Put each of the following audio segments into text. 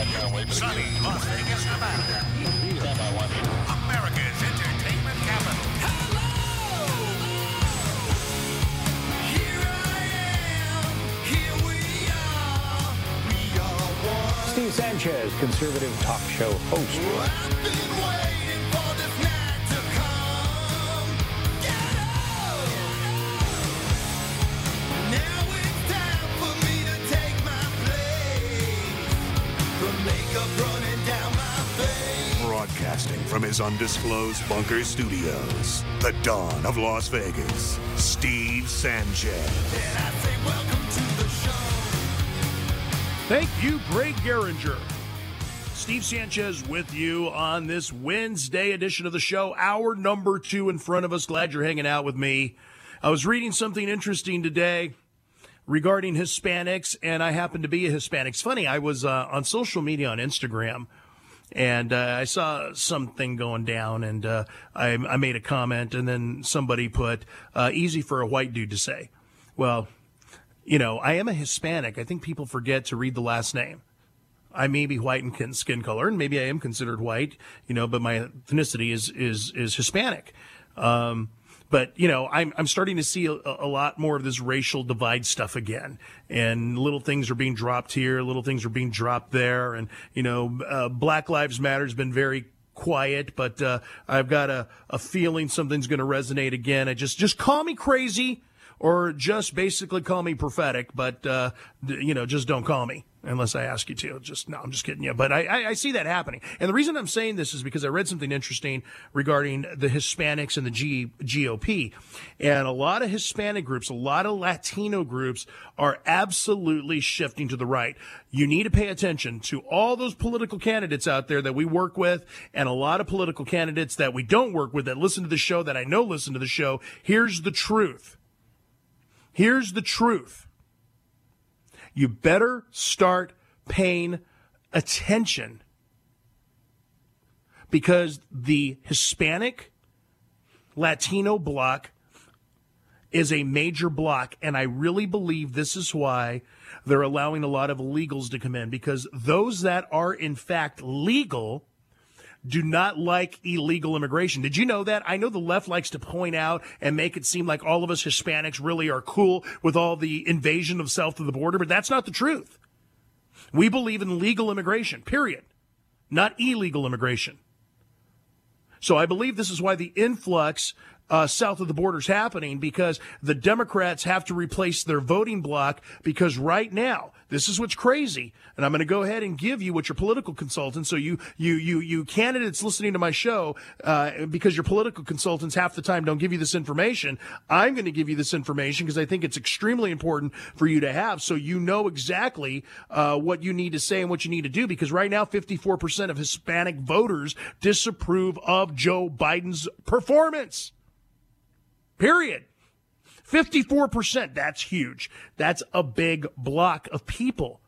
Sunny Las Vegas, Nevada. America's entertainment capital. Hello! Here I am. Here we are. We are one. Steve Sanchez, conservative talk show host. Broadcasting from his undisclosed bunker studios, the dawn of Las Vegas, Steve Sanchez. Thank you, Greg Geringer. Steve Sanchez with you on this Wednesday edition of the show, hour number two in front of us. Glad you're hanging out with me. I was reading something interesting today regarding Hispanics, and I happen to be a Hispanic. It's funny, I was uh, on social media on Instagram, and uh, I saw something going down, and uh, I, I made a comment, and then somebody put, uh, easy for a white dude to say. Well, you know, I am a Hispanic. I think people forget to read the last name. I may be white in skin color, and maybe I am considered white, you know, but my ethnicity is is is Hispanic. Um, but you know, I'm I'm starting to see a, a lot more of this racial divide stuff again, and little things are being dropped here, little things are being dropped there, and you know, uh, Black Lives Matter has been very quiet, but uh, I've got a, a feeling something's going to resonate again. I just just call me crazy or just basically call me prophetic, but uh, you know, just don't call me unless I ask you to. Just no, I'm just kidding you. But I, I, I see that happening, and the reason I'm saying this is because I read something interesting regarding the Hispanics and the G, GOP, and a lot of Hispanic groups, a lot of Latino groups are absolutely shifting to the right. You need to pay attention to all those political candidates out there that we work with, and a lot of political candidates that we don't work with that listen to the show that I know listen to the show. Here's the truth. Here's the truth. You better start paying attention because the Hispanic Latino block is a major block. And I really believe this is why they're allowing a lot of illegals to come in because those that are in fact legal do not like illegal immigration. Did you know that? I know the left likes to point out and make it seem like all of us Hispanics really are cool with all the invasion of south of the border, but that's not the truth. We believe in legal immigration, period, not illegal immigration. So I believe this is why the influx uh, south of the border is happening because the Democrats have to replace their voting block because right now this is what's crazy, and I'm going to go ahead and give you what your political consultants. So you you you you candidates listening to my show uh, because your political consultants half the time don't give you this information. I'm going to give you this information because I think it's extremely important for you to have so you know exactly uh, what you need to say and what you need to do because right now 54% of Hispanic voters disapprove of Joe Biden's performance. Period. 54%. That's huge. That's a big block of people.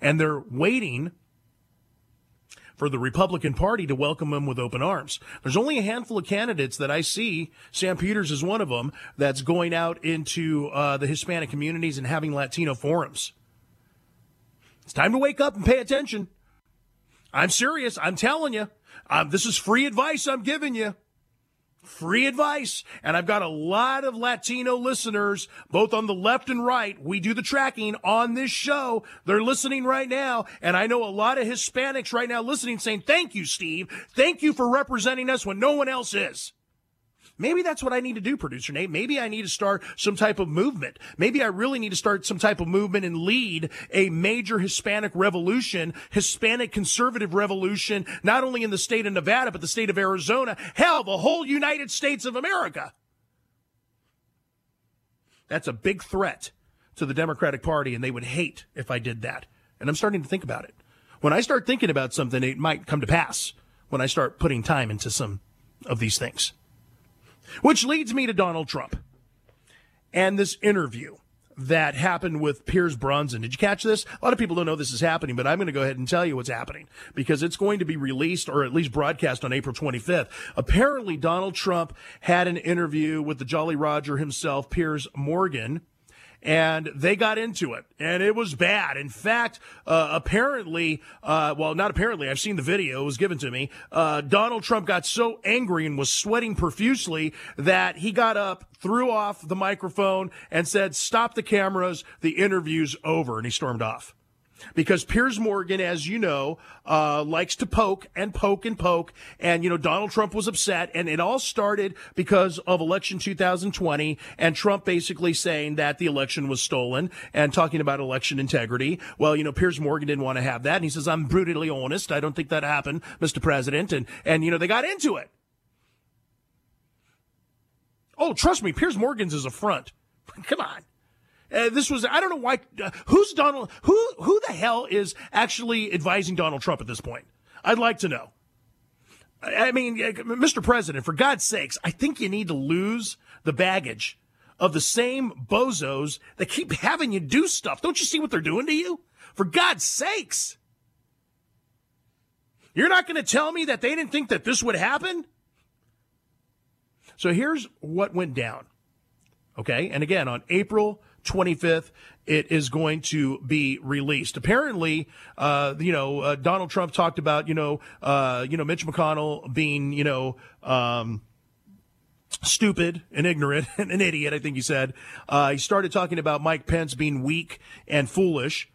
And they're waiting for the Republican Party to welcome them with open arms. There's only a handful of candidates that I see. Sam Peters is one of them that's going out into uh, the Hispanic communities and having Latino forums. It's time to wake up and pay attention. I'm serious. I'm telling you. Um, this is free advice I'm giving you free advice. And I've got a lot of Latino listeners, both on the left and right. We do the tracking on this show. They're listening right now. And I know a lot of Hispanics right now listening saying, thank you, Steve. Thank you for representing us when no one else is. Maybe that's what I need to do, producer Nate. Maybe I need to start some type of movement. Maybe I really need to start some type of movement and lead a major Hispanic revolution, Hispanic conservative revolution, not only in the state of Nevada, but the state of Arizona. Hell, the whole United States of America. That's a big threat to the Democratic Party, and they would hate if I did that. And I'm starting to think about it. When I start thinking about something, it might come to pass when I start putting time into some of these things. Which leads me to Donald Trump and this interview that happened with Piers Bronson. Did you catch this? A lot of people don't know this is happening, but I'm going to go ahead and tell you what's happening because it's going to be released or at least broadcast on April 25th. Apparently, Donald Trump had an interview with the Jolly Roger himself, Piers Morgan, and they got into it, and it was bad. In fact, uh, apparently, uh, well, not apparently, I've seen the video, it was given to me. Uh, Donald Trump got so angry and was sweating profusely that he got up, threw off the microphone, and said, Stop the cameras, the interview's over, and he stormed off because Piers Morgan, as you know, uh, likes to poke and poke and poke. And, you know, Donald Trump was upset. And it all started because of election 2020 and Trump basically saying that the election was stolen and talking about election integrity. Well, you know, Piers Morgan didn't want to have that. And he says, I'm brutally honest. I don't think that happened, Mr. President. And, and, you know, they got into it. Oh, trust me, Piers Morgan's is a front. Come on. Uh, this was I don't know why uh, who's Donald who who the hell is actually advising Donald Trump at this point? I'd like to know. I mean, Mr. President, for God's sakes, I think you need to lose the baggage of the same bozos that keep having you do stuff. Don't you see what they're doing to you? For God's sakes. You're not going to tell me that they didn't think that this would happen? So here's what went down. Okay. And again, on April 25th, it is going to be released. Apparently, uh, you know, uh, Donald Trump talked about, you know, uh, you know, Mitch McConnell being, you know, um, stupid and ignorant and an idiot, I think he said. Uh, he started talking about Mike Pence being weak and foolish,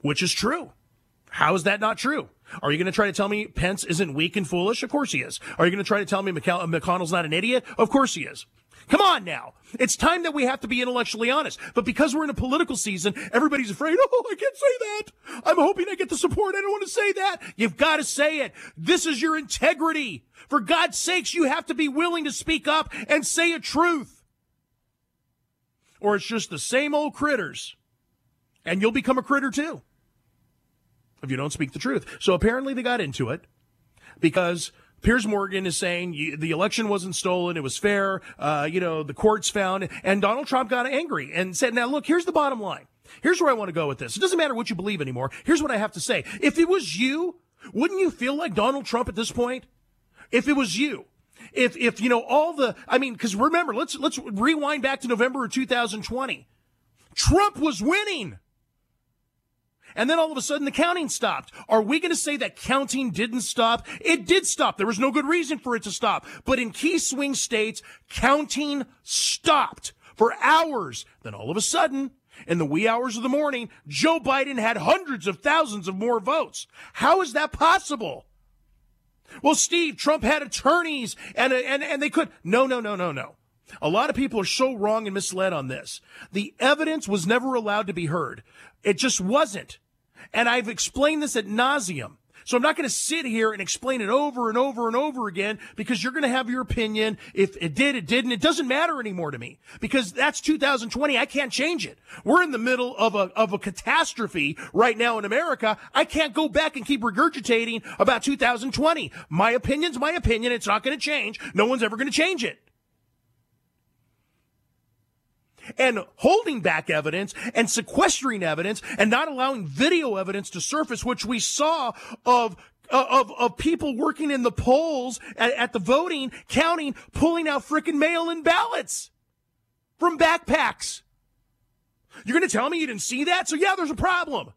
which is true. How is that not true? Are you going to try to tell me Pence isn't weak and foolish? Of course he is. Are you going to try to tell me McConnell's not an idiot? Of course he is. Come on now. It's time that we have to be intellectually honest. But because we're in a political season, everybody's afraid, oh, I can't say that. I'm hoping I get the support. I don't want to say that. You've got to say it. This is your integrity. For God's sakes, you have to be willing to speak up and say a truth. Or it's just the same old critters. And you'll become a critter too. If you don't speak the truth. So apparently they got into it because Piers Morgan is saying the election wasn't stolen. It was fair. Uh, you know, the courts found, and Donald Trump got angry and said, now look, here's the bottom line. Here's where I want to go with this. It doesn't matter what you believe anymore. Here's what I have to say. If it was you, wouldn't you feel like Donald Trump at this point? If it was you, if, if, you know, all the, I mean, cause remember, let's, let's rewind back to November of 2020. Trump was winning. And then all of a sudden the counting stopped. Are we going to say that counting didn't stop? It did stop. There was no good reason for it to stop. But in key swing states, counting stopped for hours. Then all of a sudden, in the wee hours of the morning, Joe Biden had hundreds of thousands of more votes. How is that possible? Well, Steve, Trump had attorneys and, and, and they could. No, no, no, no, no. A lot of people are so wrong and misled on this. The evidence was never allowed to be heard. It just wasn't. And I've explained this at nauseum. So I'm not going to sit here and explain it over and over and over again because you're going to have your opinion. If it did, it didn't. It doesn't matter anymore to me because that's 2020. I can't change it. We're in the middle of a, of a catastrophe right now in America. I can't go back and keep regurgitating about 2020. My opinion's my opinion. It's not going to change. No one's ever going to change it. And holding back evidence and sequestering evidence and not allowing video evidence to surface, which we saw of uh, of, of people working in the polls at, at the voting, counting, pulling out frickin' mail-in ballots from backpacks. You're going to tell me you didn't see that? So yeah, there's a problem.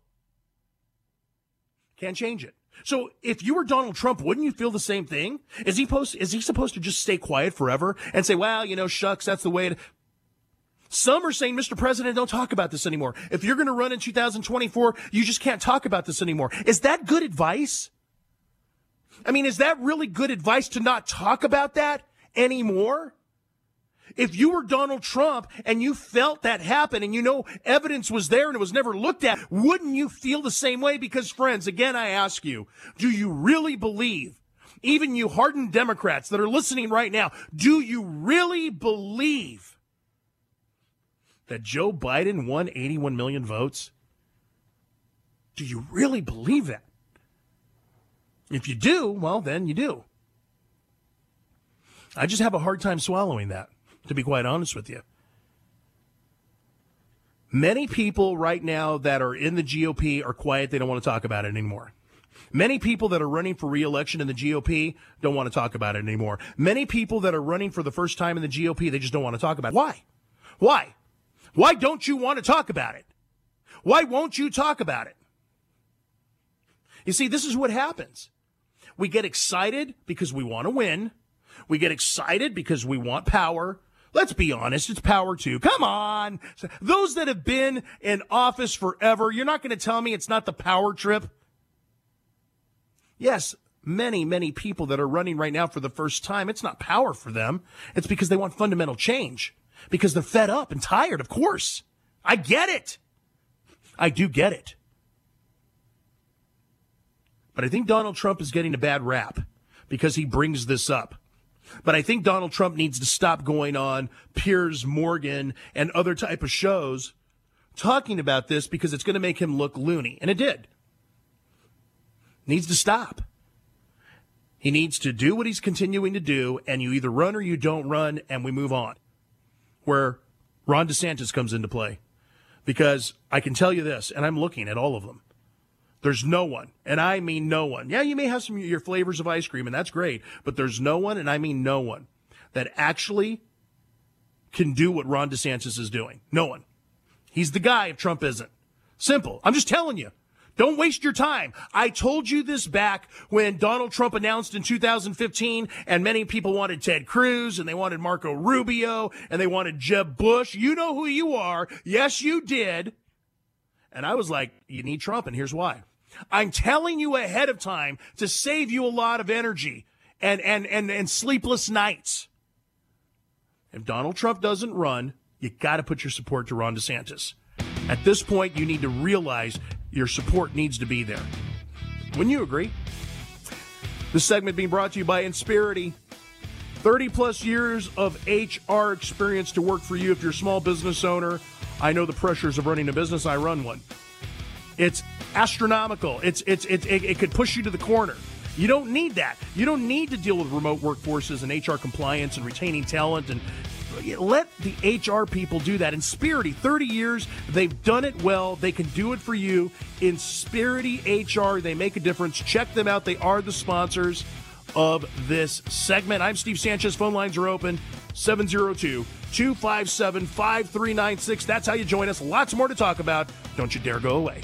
Can't change it. So if you were Donald Trump, wouldn't you feel the same thing? Is he post, is he supposed to just stay quiet forever and say, well, you know, shucks, that's the way to, some are saying, Mr. President, don't talk about this anymore. If you're going to run in 2024, you just can't talk about this anymore. Is that good advice? I mean, is that really good advice to not talk about that anymore? If you were Donald Trump and you felt that happen and you know evidence was there and it was never looked at, wouldn't you feel the same way? Because friends, again, I ask you, do you really believe, even you hardened Democrats that are listening right now, do you really believe that Joe Biden won 81 million votes? Do you really believe that? If you do, well, then you do. I just have a hard time swallowing that, to be quite honest with you. Many people right now that are in the GOP are quiet. They don't want to talk about it anymore. Many people that are running for reelection in the GOP don't want to talk about it anymore. Many people that are running for the first time in the GOP, they just don't want to talk about it. Why? Why? Why don't you want to talk about it? Why won't you talk about it? You see, this is what happens. We get excited because we want to win. We get excited because we want power. Let's be honest, it's power too. Come on. Those that have been in office forever, you're not going to tell me it's not the power trip. Yes, many, many people that are running right now for the first time, it's not power for them. It's because they want fundamental change because they're fed up and tired, of course. I get it. I do get it. But I think Donald Trump is getting a bad rap because he brings this up. But I think Donald Trump needs to stop going on Piers Morgan and other type of shows talking about this because it's going to make him look loony. And it did. Needs to stop. He needs to do what he's continuing to do, and you either run or you don't run, and we move on. Where Ron DeSantis comes into play. Because I can tell you this, and I'm looking at all of them. There's no one, and I mean no one. Yeah, you may have some your flavors of ice cream, and that's great, but there's no one, and I mean no one, that actually can do what Ron DeSantis is doing. No one. He's the guy if Trump isn't. Simple. I'm just telling you. Don't waste your time. I told you this back when Donald Trump announced in 2015 and many people wanted Ted Cruz and they wanted Marco Rubio and they wanted Jeb Bush. You know who you are. Yes, you did. And I was like, you need Trump and here's why. I'm telling you ahead of time to save you a lot of energy and, and, and, and sleepless nights. If Donald Trump doesn't run, you got to put your support to Ron DeSantis. At this point, you need to realize your support needs to be there. Wouldn't you agree? This segment being brought to you by Insperity. 30 plus years of HR experience to work for you if you're a small business owner. I know the pressures of running a business. I run one. It's astronomical. It's, it's, it, it, it could push you to the corner. You don't need that. You don't need to deal with remote workforces and HR compliance and retaining talent and let the HR people do that. Insperity, 30 years, they've done it well. They can do it for you. Insperity HR, they make a difference. Check them out. They are the sponsors of this segment. I'm Steve Sanchez. Phone lines are open 702 257 5396. That's how you join us. Lots more to talk about. Don't you dare go away.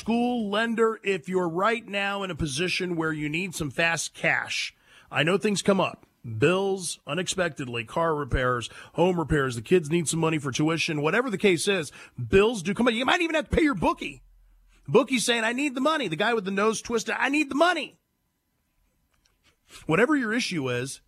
School lender if you're right now in a position where you need some fast cash. I know things come up. Bills, unexpectedly, car repairs, home repairs, the kids need some money for tuition, whatever the case is, bills do come up. You might even have to pay your bookie. Bookie's saying, I need the money. The guy with the nose twisted, I need the money. Whatever your issue is,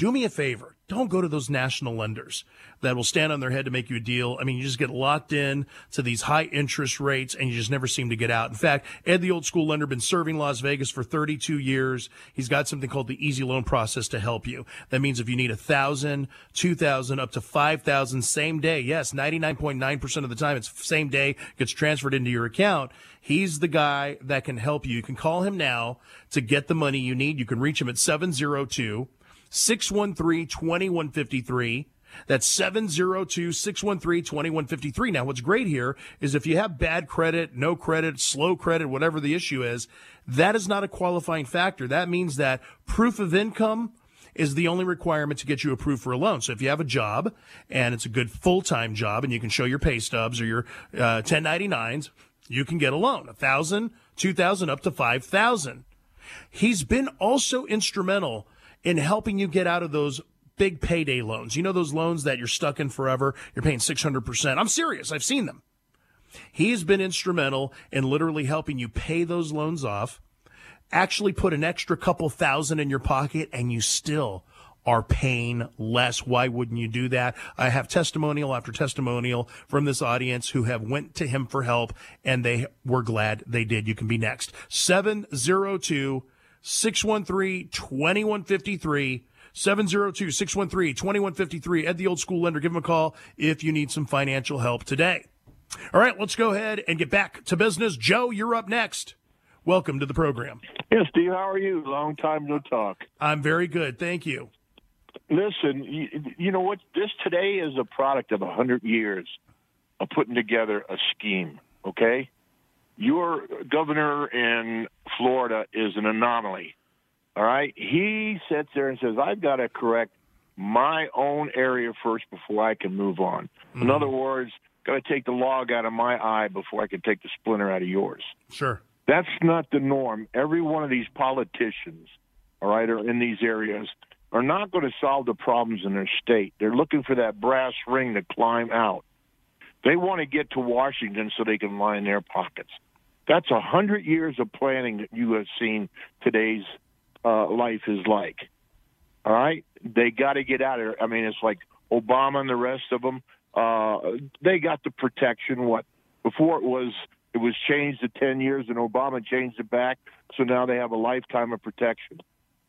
do me a favor. Don't go to those national lenders that will stand on their head to make you a deal. I mean, you just get locked in to these high interest rates and you just never seem to get out. In fact, Ed, the old school lender, been serving Las Vegas for 32 years. He's got something called the easy loan process to help you. That means if you need a thousand, two thousand, up to 5,000 same day. Yes, 99.9% of the time it's same day gets transferred into your account. He's the guy that can help you. You can call him now to get the money you need. You can reach him at 702 613 2153. That's 702 613 2153. Now, what's great here is if you have bad credit, no credit, slow credit, whatever the issue is, that is not a qualifying factor. That means that proof of income is the only requirement to get you approved for a loan. So if you have a job and it's a good full time job and you can show your pay stubs or your uh, 1099s, you can get a loan, a thousand, two thousand, up to five thousand. He's been also instrumental in helping you get out of those big payday loans. You know those loans that you're stuck in forever? You're paying 600%. I'm serious. I've seen them. He's been instrumental in literally helping you pay those loans off, actually put an extra couple thousand in your pocket, and you still are paying less. Why wouldn't you do that? I have testimonial after testimonial from this audience who have went to him for help and they were glad they did. You can be next. 702 613 2153. 702 613 2153. Ed the Old School Lender. Give him a call if you need some financial help today. All right, let's go ahead and get back to business. Joe, you're up next. Welcome to the program. Yes, Steve, how are you? Long time no talk. I'm very good. Thank you. Listen, you, you know what? This today is a product of a 100 years of putting together a scheme, okay? Your governor in Florida is an anomaly, all right? He sits there and says, I've got to correct my own area first before I can move on. Mm-hmm. In other words, got to take the log out of my eye before I can take the splinter out of yours. Sure. That's not the norm. Every one of these politicians, all right, are in these areas are not going to solve the problems in their state. They're looking for that brass ring to climb out. They want to get to Washington so they can line their pockets. That's a hundred years of planning that you have seen today's uh, life is like. All right, they got to get out of there. I mean, it's like Obama and the rest of them. Uh, they got the protection. What before it was it was changed to ten years, and Obama changed it back, so now they have a lifetime of protection.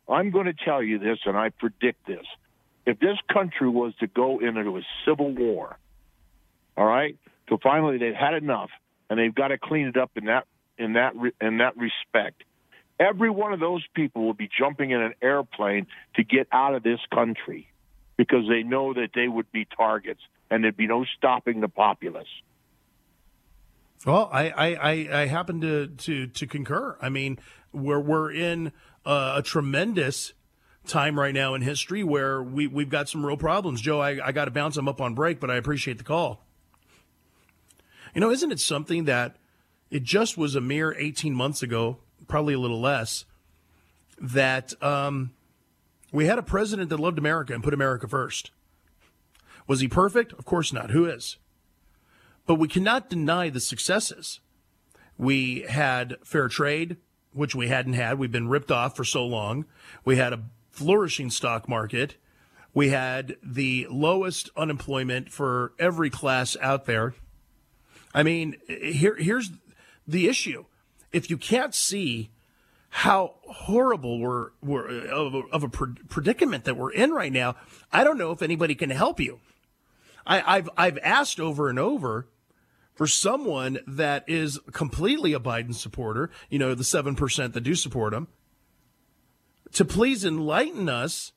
I'm going to tell you this, and I predict this. If this country was to go into a civil war, all right, so finally they've had enough, and they've got to clean it up in that in that in that respect. Every one of those people will be jumping in an airplane to get out of this country because they know that they would be targets and there'd be no stopping the populace. Well, I, I, I, happen to, to, to concur. I mean, we're, we're in uh, a tremendous time right now in history where we, we've got some real problems. Joe, I, I got to bounce them up on break, but I appreciate the call. You know, isn't it something that it just was a mere 18 months ago, probably a little less, that um, we had a president that loved America and put America first. Was he perfect? Of course not. Who is? But we cannot deny the successes. We had fair trade which we hadn't had. We've been ripped off for so long. We had a flourishing stock market. We had the lowest unemployment for every class out there. I mean, here, here's the issue. If you can't see how horrible we're, we're of, a, of a predicament that we're in right now, I don't know if anybody can help you. I, I've, I've asked over and over for someone that is completely a Biden supporter, you know, the 7% that do support him, to please enlighten us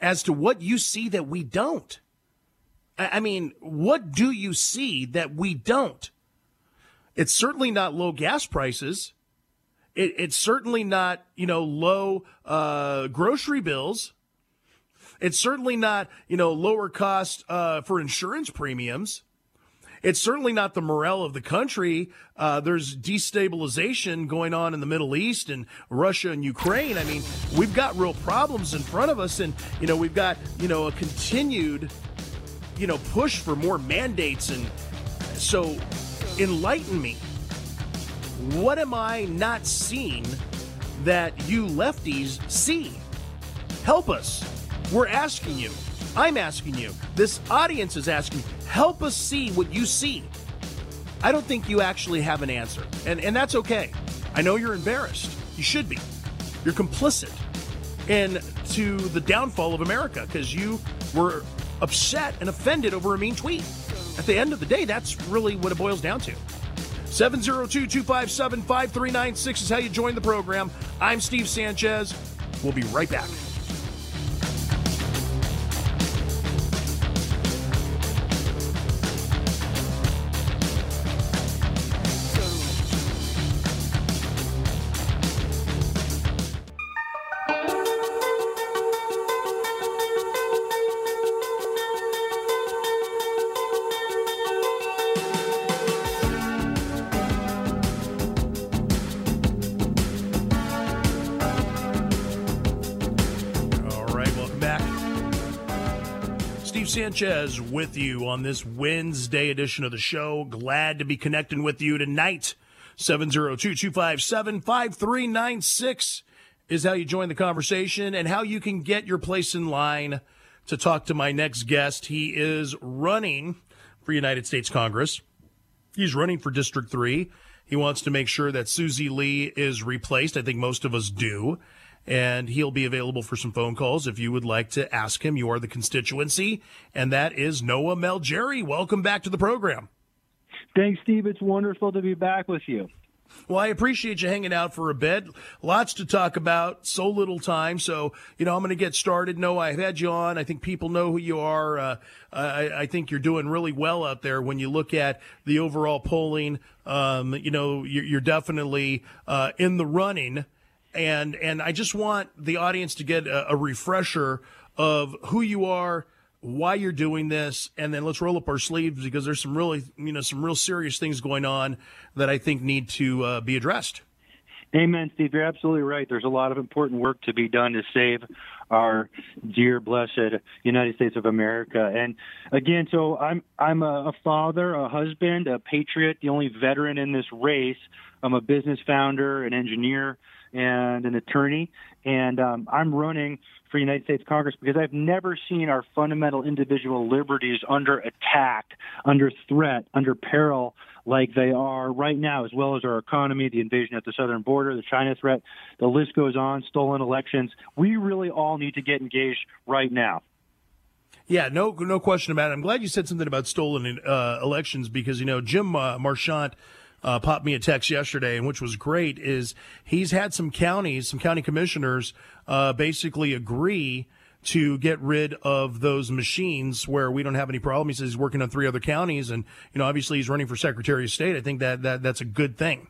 as to what you see that we don't. I mean, what do you see that we don't? It's certainly not low gas prices. It, it's certainly not, you know, low uh, grocery bills. It's certainly not, you know, lower cost uh, for insurance premiums. It's certainly not the morale of the country. Uh, there's destabilization going on in the Middle East and Russia and Ukraine. I mean, we've got real problems in front of us, and you know, we've got you know a continued you know push for more mandates, and so enlighten me. What am I not seeing that you lefties see? Help us. We're asking you. I'm asking you. This audience is asking Help us see what you see. I don't think you actually have an answer, and, and that's okay. I know you're embarrassed. You should be. You're complicit in to the downfall of America because you were upset and offended over a mean tweet. At the end of the day, that's really what it boils down to. 702 257 5396 is how you join the program. I'm Steve Sanchez. We'll be right back. Sanchez with you on this Wednesday edition of the show. Glad to be connecting with you tonight. 702 257 5396 is how you join the conversation and how you can get your place in line to talk to my next guest. He is running for United States Congress. He's running for District 3 He wants to make sure that Susie Lee is replaced. I think most of us do. And he'll be available for some phone calls if you would like to ask him. You are the constituency, and that is Noah Malgeri. Welcome back to the program. Thanks, Steve. It's wonderful to be back with you. Well, I appreciate you hanging out for a bit. Lots to talk about, so little time. So, you know, I'm going to get started. No, I've had you on. I think people know who you are. Uh, I, I, think you're doing really well out there when you look at the overall polling. Um, you know, you're, you're definitely uh, in the running. And, and I just want the audience to get a, a refresher of who you are, why you're doing this, and then let's roll up our sleeves because there's some really, you know, some real serious things going on that I think need to uh, be addressed. Amen, Steve. You're absolutely right. There's a lot of important work to be done to save our dear, blessed United States of America. And again, so I'm I'm a, a father, a husband, a patriot, the only veteran in this race. I'm a business founder, an engineer, and an attorney. And um, I'm running for United States Congress because I've never seen our fundamental individual liberties under attack, under threat, under peril like they are right now, as well as our economy, the invasion at the southern border, the China threat. The list goes on, stolen elections. We really all need to get engaged right now. Yeah, no, no question about it. I'm glad you said something about stolen uh, elections because you know Jim uh, Marchant uh, popped me a text yesterday, and which was great, is he's had some counties, some county commissioners, uh, basically agree to get rid of those machines where we don't have any problem. He says he's working on three other counties, and you know, obviously he's running for Secretary of State. I think that that that's a good thing.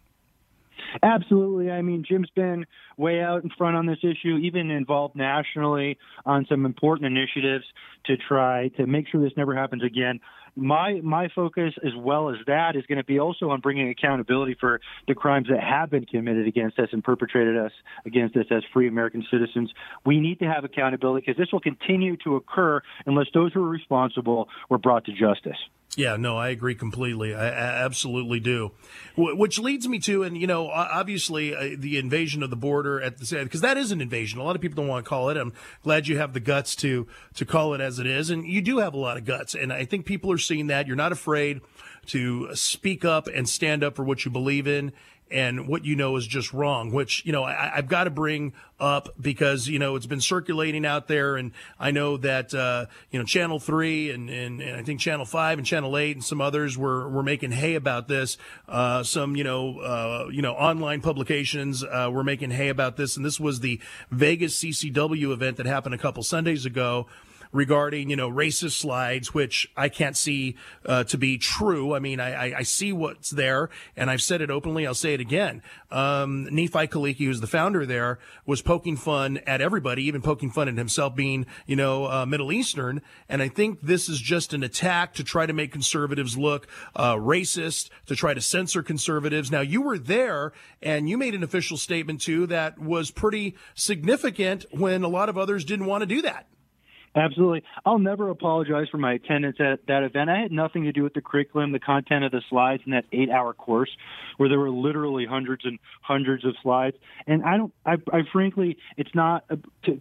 Absolutely. I mean, Jim's been way out in front on this issue, even involved nationally on some important initiatives to try to make sure this never happens again my my focus as well as that is going to be also on bringing accountability for the crimes that have been committed against us and perpetrated us against us as free American citizens. We need to have accountability because this will continue to occur unless those who are responsible were brought to justice. Yeah, no, I agree completely. I, absolutely do. Which leads me to, and you know, obviously uh, the invasion of the border at the because that is an invasion. A lot of people don't want to call it. I'm glad you have the guts to to call it as it is, and you do have a lot of guts. And I think people are seeing that. You're not afraid to speak up and stand up for what you believe in and what you know is just wrong, which, you know, I, have got to bring up because, you know, it's been circulating out there. And I know that, uh, you know, Channel 3 and, and, and, I think Channel 5 and Channel 8 and some others were, were making hay about this. Uh, some, you know, uh, you know, online publications uh, were making hay about this. And this was the Vegas CCW event that happened a couple Sundays ago regarding, you know, racist slides, which I can't see uh, to be true. I mean, I, I, see what's there, and I've said it openly. I'll say it again. Um, Nephi Kaliki, who's the founder there, was poking fun at everybody, even poking fun at himself being, you know, uh, Middle Eastern. And I think this is just an attack to try to make conservatives look uh, racist, to try to censor conservatives. Now, you were there, and you made an official statement too that was pretty significant when a lot of others didn't want to do that. Absolutely. I'll never apologize for my attendance at that event. I had nothing to do with the curriculum, the content of the slides in that eight hour course where there were literally hundreds and hundreds of slides. And I don't, I, I frankly, it's not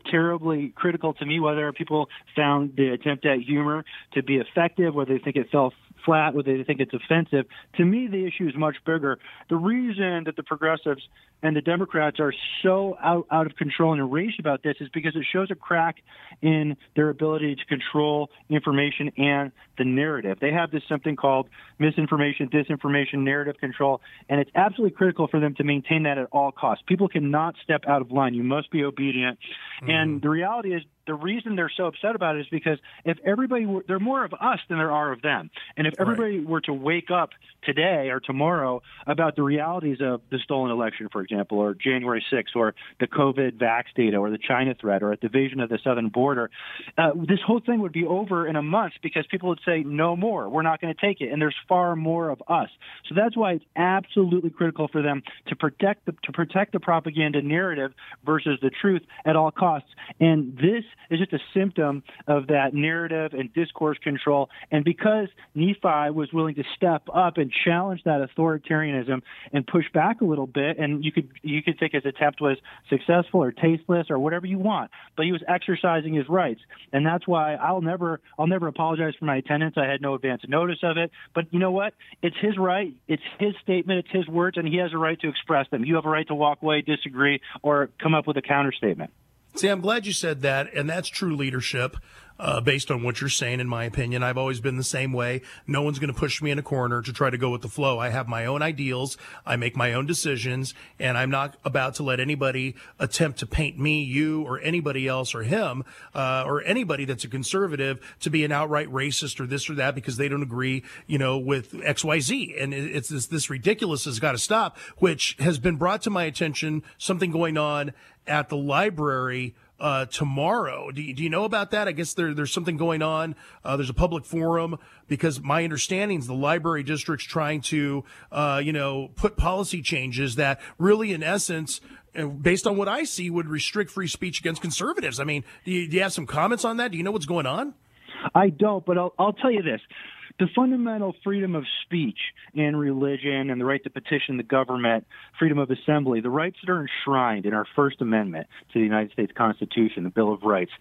terribly critical to me whether people found the attempt at humor to be effective, whether they think it fell flat, whether they think it's offensive. To me, the issue is much bigger. The reason that the progressives and the Democrats are so out, out of control and enraged about this is because it shows a crack in their ability to control information and the narrative. They have this something called misinformation, disinformation, narrative control, and it's absolutely critical for them to maintain that at all costs. People cannot step out of line. You must be obedient. Mm-hmm. And the reality is the reason they're so upset about it is because if everybody were, there are more of us than there are of them. And if everybody right. were to wake up today or tomorrow about the realities of the stolen election, for example, or January 6th, or the COVID vax data, or the China threat, or a division of the southern border, uh, this whole thing would be over in a month because people would say, no more, we're not going to take it. And there's far more of us. So that's why it's absolutely critical for them to protect the, to protect the propaganda narrative versus the truth at all costs. And this is just a symptom of that narrative and discourse control. And because Nephi was willing to step up and challenge that authoritarianism and push back a little bit, and you could you could think his attempt was successful or tasteless or whatever you want, but he was exercising his rights, and that's why I'll never I'll never apologize for my attendance. I had no advance notice of it, but you know what? It's his right. It's his statement. It's his words, and he has a right to express them. You have a right to walk away, disagree, or come up with a counter statement. See, I'm glad you said that, and that's true leadership uh, based on what you're saying, in my opinion. I've always been the same way. No one's going to push me in a corner to try to go with the flow. I have my own ideals. I make my own decisions, and I'm not about to let anybody attempt to paint me, you, or anybody else, or him, uh, or anybody that's a conservative to be an outright racist or this or that because they don't agree, you know, with X, Y, Z. And it's this, this ridiculous has got to stop, which has been brought to my attention. Something going on at the library uh, tomorrow. Do you, do you, know about that? I guess there, there's something going on. Uh, there's a public forum because my understanding is the library district's trying to, uh, you know, put policy changes that really, in essence, uh, based on what I see, would restrict free speech against conservatives. I mean, do you, do you have some comments on that? Do you know what's going on? I don't, but I'll, I'll tell you this the fundamental freedom of speech and religion and the right to petition the government, freedom of assembly, the rights that are enshrined in our First Amendment to the United States Constitution, the Bill of Rights,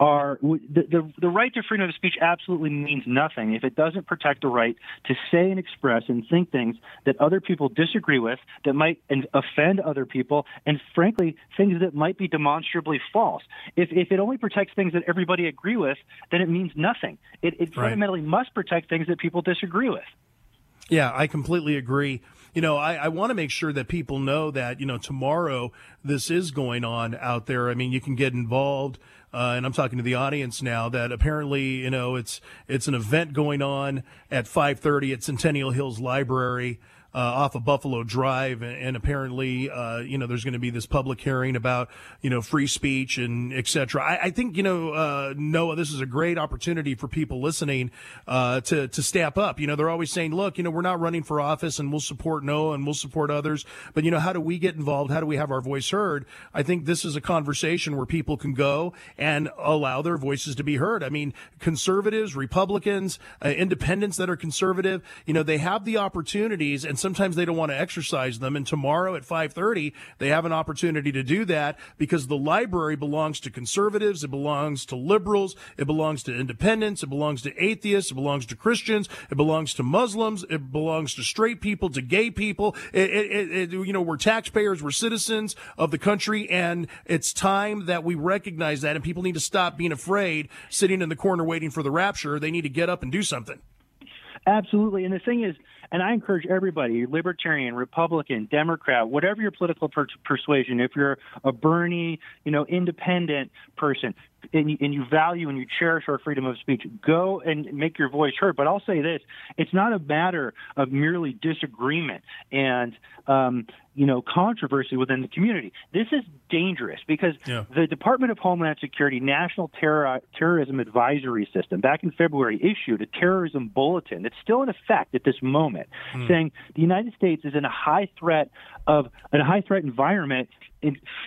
are the, the, the right to freedom of speech absolutely means nothing if it doesn't protect the right to say and express and think things that other people disagree with, that might offend other people, and frankly, things that might be demonstrably false. If, if it only protects things that everybody agree with, then it means nothing. It, it right. fundamentally must protect things that people disagree with. Yeah, I completely agree. You know, I, I want to make sure that people know that, you know, tomorrow this is going on out there. I mean, you can get involved. Uh, and I'm talking to the audience now that apparently, you know, it's, it's an event going on at 530 at Centennial Hills Library uh, off of Buffalo Drive, and, and apparently, uh, you know, there's going to be this public hearing about, you know, free speech and et cetera. I, I think, you know, uh, Noah, this is a great opportunity for people listening uh, to to step up. You know, they're always saying, look, you know, we're not running for office, and we'll support Noah and we'll support others, but you know, how do we get involved? How do we have our voice heard? I think this is a conversation where people can go and allow their voices to be heard. I mean, conservatives, Republicans, uh, independents that are conservative, you know, they have the opportunities and sometimes they don't want to exercise them. And tomorrow at 5:30, they have an opportunity to do that because the library belongs to conservatives, it belongs to liberals, it belongs to independents, it belongs to atheists, it belongs to Christians, it belongs to Muslims, it belongs to straight people, to gay people. It, it, it, you know, we're taxpayers, we're citizens of the country, and it's time that we recognize that. And people need to stop being afraid, sitting in the corner waiting for the rapture. They need to get up and do something. Absolutely. And the thing is, and I encourage everybody, libertarian, Republican, Democrat, whatever your political per- persuasion, if you're a Bernie, you know, independent person, and you, and you value and you cherish our freedom of speech, go and make your voice heard. But I'll say this: it's not a matter of merely disagreement and um, you know controversy within the community. This is dangerous because yeah. the Department of Homeland Security National Terror, Terrorism Advisory System back in February issued a terrorism bulletin that's still in effect at this moment, mm. saying the United States is in a high threat of a high threat environment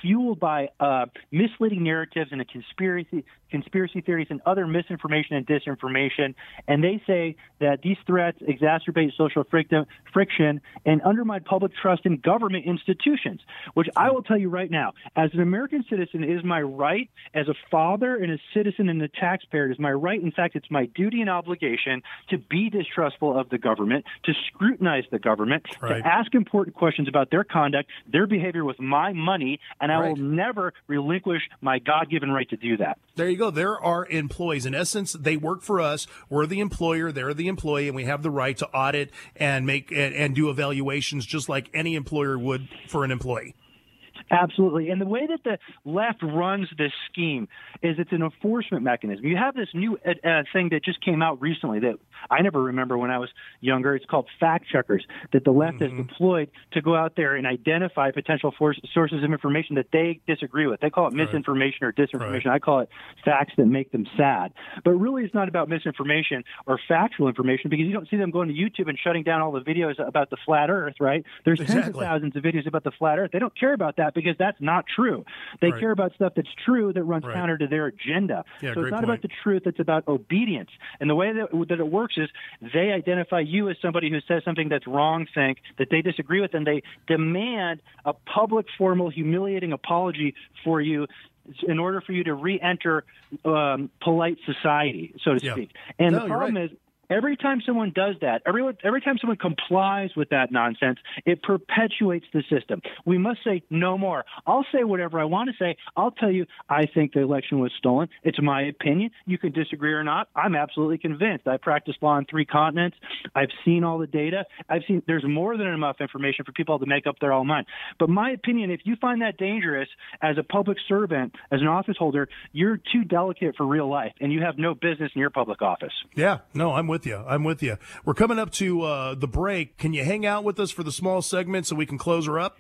fueled by uh, misleading narratives and a conspiracy conspiracy theories and other misinformation and disinformation. And they say that these threats exacerbate social friction and undermine public trust in government institutions, which I will tell you right now, as an American citizen, it is my right as a father and a citizen and a taxpayer, it is my right. In fact, it's my duty and obligation to be distrustful of the government, to scrutinize the government, right. to ask important questions about their conduct, their behavior with my money, and I right. will never relinquish my God given right to do that. There you go go. There are employees. In essence, they work for us. We're the employer. They're the employee, and we have the right to audit and make and, and do evaluations just like any employer would for an employee. Absolutely. And the way that the left runs this scheme is it's an enforcement mechanism. You have this new uh, uh, thing that just came out recently that I never remember when I was younger. It's called fact checkers that the left mm-hmm. has deployed to go out there and identify potential force, sources of information that they disagree with. They call it misinformation right. or disinformation. Right. I call it facts that make them sad. But really, it's not about misinformation or factual information because you don't see them going to YouTube and shutting down all the videos about the flat Earth, right? There's exactly. tens of thousands of videos about the flat Earth. They don't care about that that because that's not true. They Right. care about stuff that's true that runs Right. counter to their agenda. Yeah, so it's not point. about the truth; it's about obedience. And the way that, that it works is they identify you as somebody who says something that's wrong, think that they disagree with, and they demand a public, formal, humiliating apology for you in order for you to re-enter um, polite society, so to Yeah. speak. And No, the problem right. is every time someone does that, every, every time someone complies with that nonsense, it perpetuates the system. We must say no more. I'll say whatever I want to say. I'll tell you I think the election was stolen. It's my opinion. You can disagree or not. I'm absolutely convinced. I practiced law on three continents. I've seen all the data. I've seen there's more than enough information for people to make up their own mind. But my opinion, if you find that dangerous as a public servant, as an office holder, you're too delicate for real life, and you have no business in your public office. Yeah, no, I'm with you. I'm with you. We're coming up to uh, the break. Can you hang out with us for the small segment so we can close her up?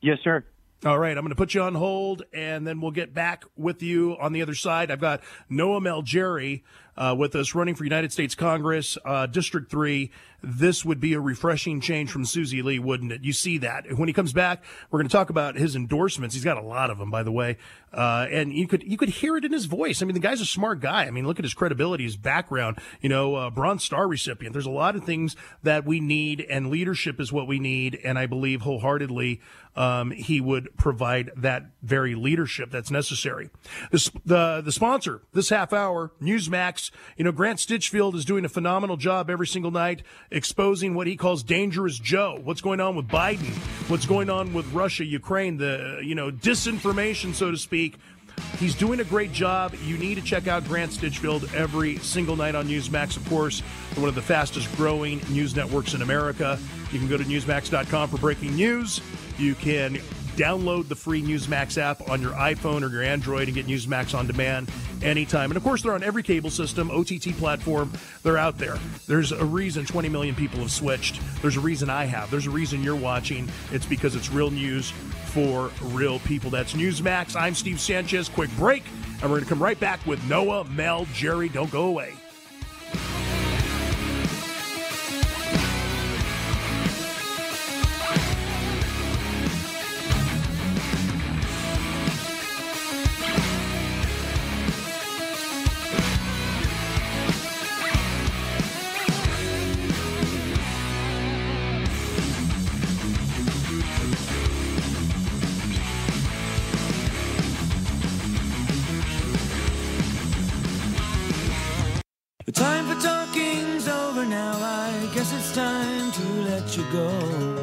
Yes, sir. All right, I'm going to put you on hold, and then we'll get back with you on the other side. I've got Noah Malgeri uh, with us, running for United States Congress, uh, District Three. This would be a refreshing change from Susie Lee, wouldn't it? You see that when he comes back, we're going to talk about his endorsements. He's got a lot of them, by the way, uh, and you could you could hear it in his voice. I mean, the guy's a smart guy. I mean, look at his credibility, his background. You know, uh, Bronze Star recipient. There's a lot of things that we need, and leadership is what we need. And I believe wholeheartedly um, he would provide that very leadership that's necessary. The the sponsor this half hour, Newsmax. You know, Grant Stinchfield is doing a phenomenal job every single night exposing what he calls dangerous Joe. What's going on with Biden? What's going on with Russia, Ukraine? The you know disinformation, so to speak. He's doing a great job. You need to check out Grant Stinchfield every single night on Newsmax, of course, one of the fastest growing news networks in America. You can go to Newsmax.com for breaking news. You can download the free Newsmax app on your iPhone or your Android and get Newsmax on demand anytime. And of course, they're on every cable system, OTT platform. They're out there. There's a reason 20 million people have switched. There's a reason I have. There's a reason you're watching. It's because it's real news for real people. That's Newsmax. I'm Steve Sanchez. Quick break, and we're going to come right back with Noah Malgeri. Don't go away. Time for talking's over now. I guess it's time to let you go.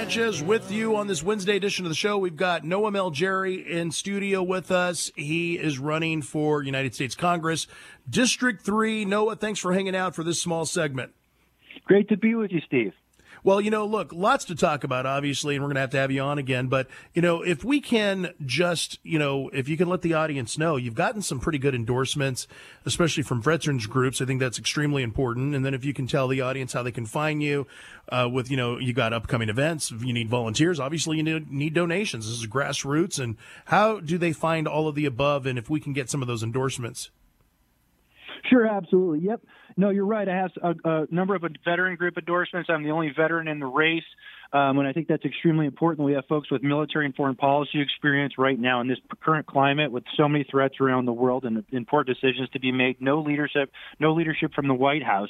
Sanchez with you on this Wednesday edition of the show. We've got Noah Malgeri in studio with us. He is running for United States Congress, District 3. Noah, thanks for hanging out for this small segment. Great to be with you, Steve. Well, you know, look, lots to talk about, obviously, and we're going to have to have you on again. But, you know, if we can just, you know, if you can let the audience know, you've gotten some pretty good endorsements, especially from veterans groups. I think that's extremely important. And then if you can tell the audience how they can find you uh, with, you know, you got upcoming events, you need volunteers, obviously, you need, need donations. This is grassroots. And how do they find all of the above? And if we can get some of those endorsements? Sure, absolutely. Yep. No, you're right. I have a, a number of veteran group endorsements. I'm the only veteran in the race. Um, and I think that's extremely important. We have folks with military and foreign policy experience right now in this current climate with so many threats around the world and important decisions to be made. No leadership, no leadership from the White House.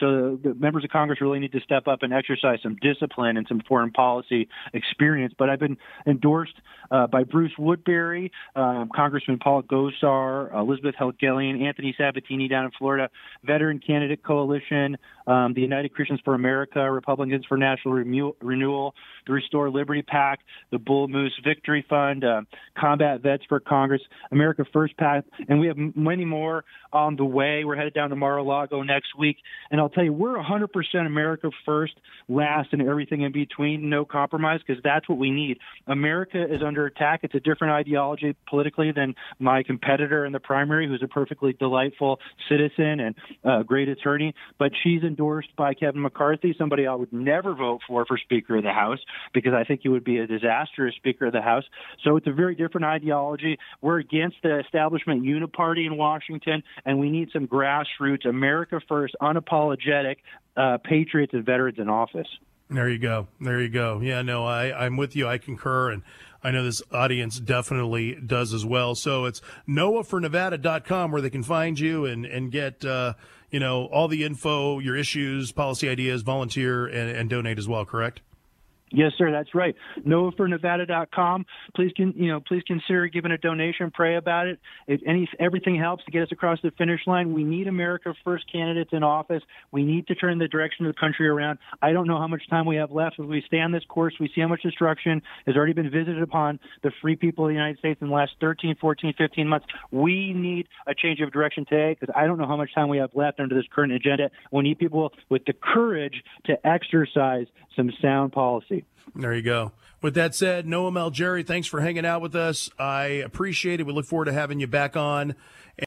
So the, the members of Congress really need to step up and exercise some discipline and some foreign policy experience. But I've been endorsed uh, by Bruce Woodbury, um, Congressman Paul Gosar, Elizabeth Helgelien, Anthony Sabatini down in Florida, Veteran Candidate Coalition, um, the United Christians for America, Republicans for National Renew- Renewal, the Restore Liberty PAC, the Bull Moose Victory Fund, uh, Combat Vets for Congress, America First PAC, and we have many more on the way. We're headed down to Mar-a-Lago next week, and I'll tell you, we're 100% America First, last, and everything in between, no compromise, because that's what we need. America is under attack. It's a different ideology politically than my competitor in the primary, who's a perfectly delightful citizen and uh, great attorney, but she's in endorsed by Kevin McCarthy, somebody I would never vote for for Speaker of the House because I think he would be a disastrous Speaker of the House. So it's a very different ideology. We're against the establishment uniparty in Washington, and we need some grassroots, America first, unapologetic uh, patriots and veterans in office. There you go. There you go. Yeah, no, I, I'm with you. I concur. And I know this audience definitely does as well. So it's noahfornevada.com where they can find you and, and get, uh, you know, all the info, your issues, policy ideas, volunteer, and, and donate as well, correct? Yes, sir. That's right. NoahForNevada.com. Please, can, you know, please consider giving a donation. Pray about it. If any, everything helps to get us across the finish line. We need America First candidates in office. We need to turn the direction of the country around. I don't know how much time we have left. As we stay on this course, we see how much destruction has already been visited upon the free people of the United States in the last 13, 14, 15 months. We need a change of direction today because I don't know how much time we have left under this current agenda. We need people with the courage to exercise some sound policy. There you go. With that said, Noah Malgeri, thanks for hanging out with us. I appreciate it. We look forward to having you back on.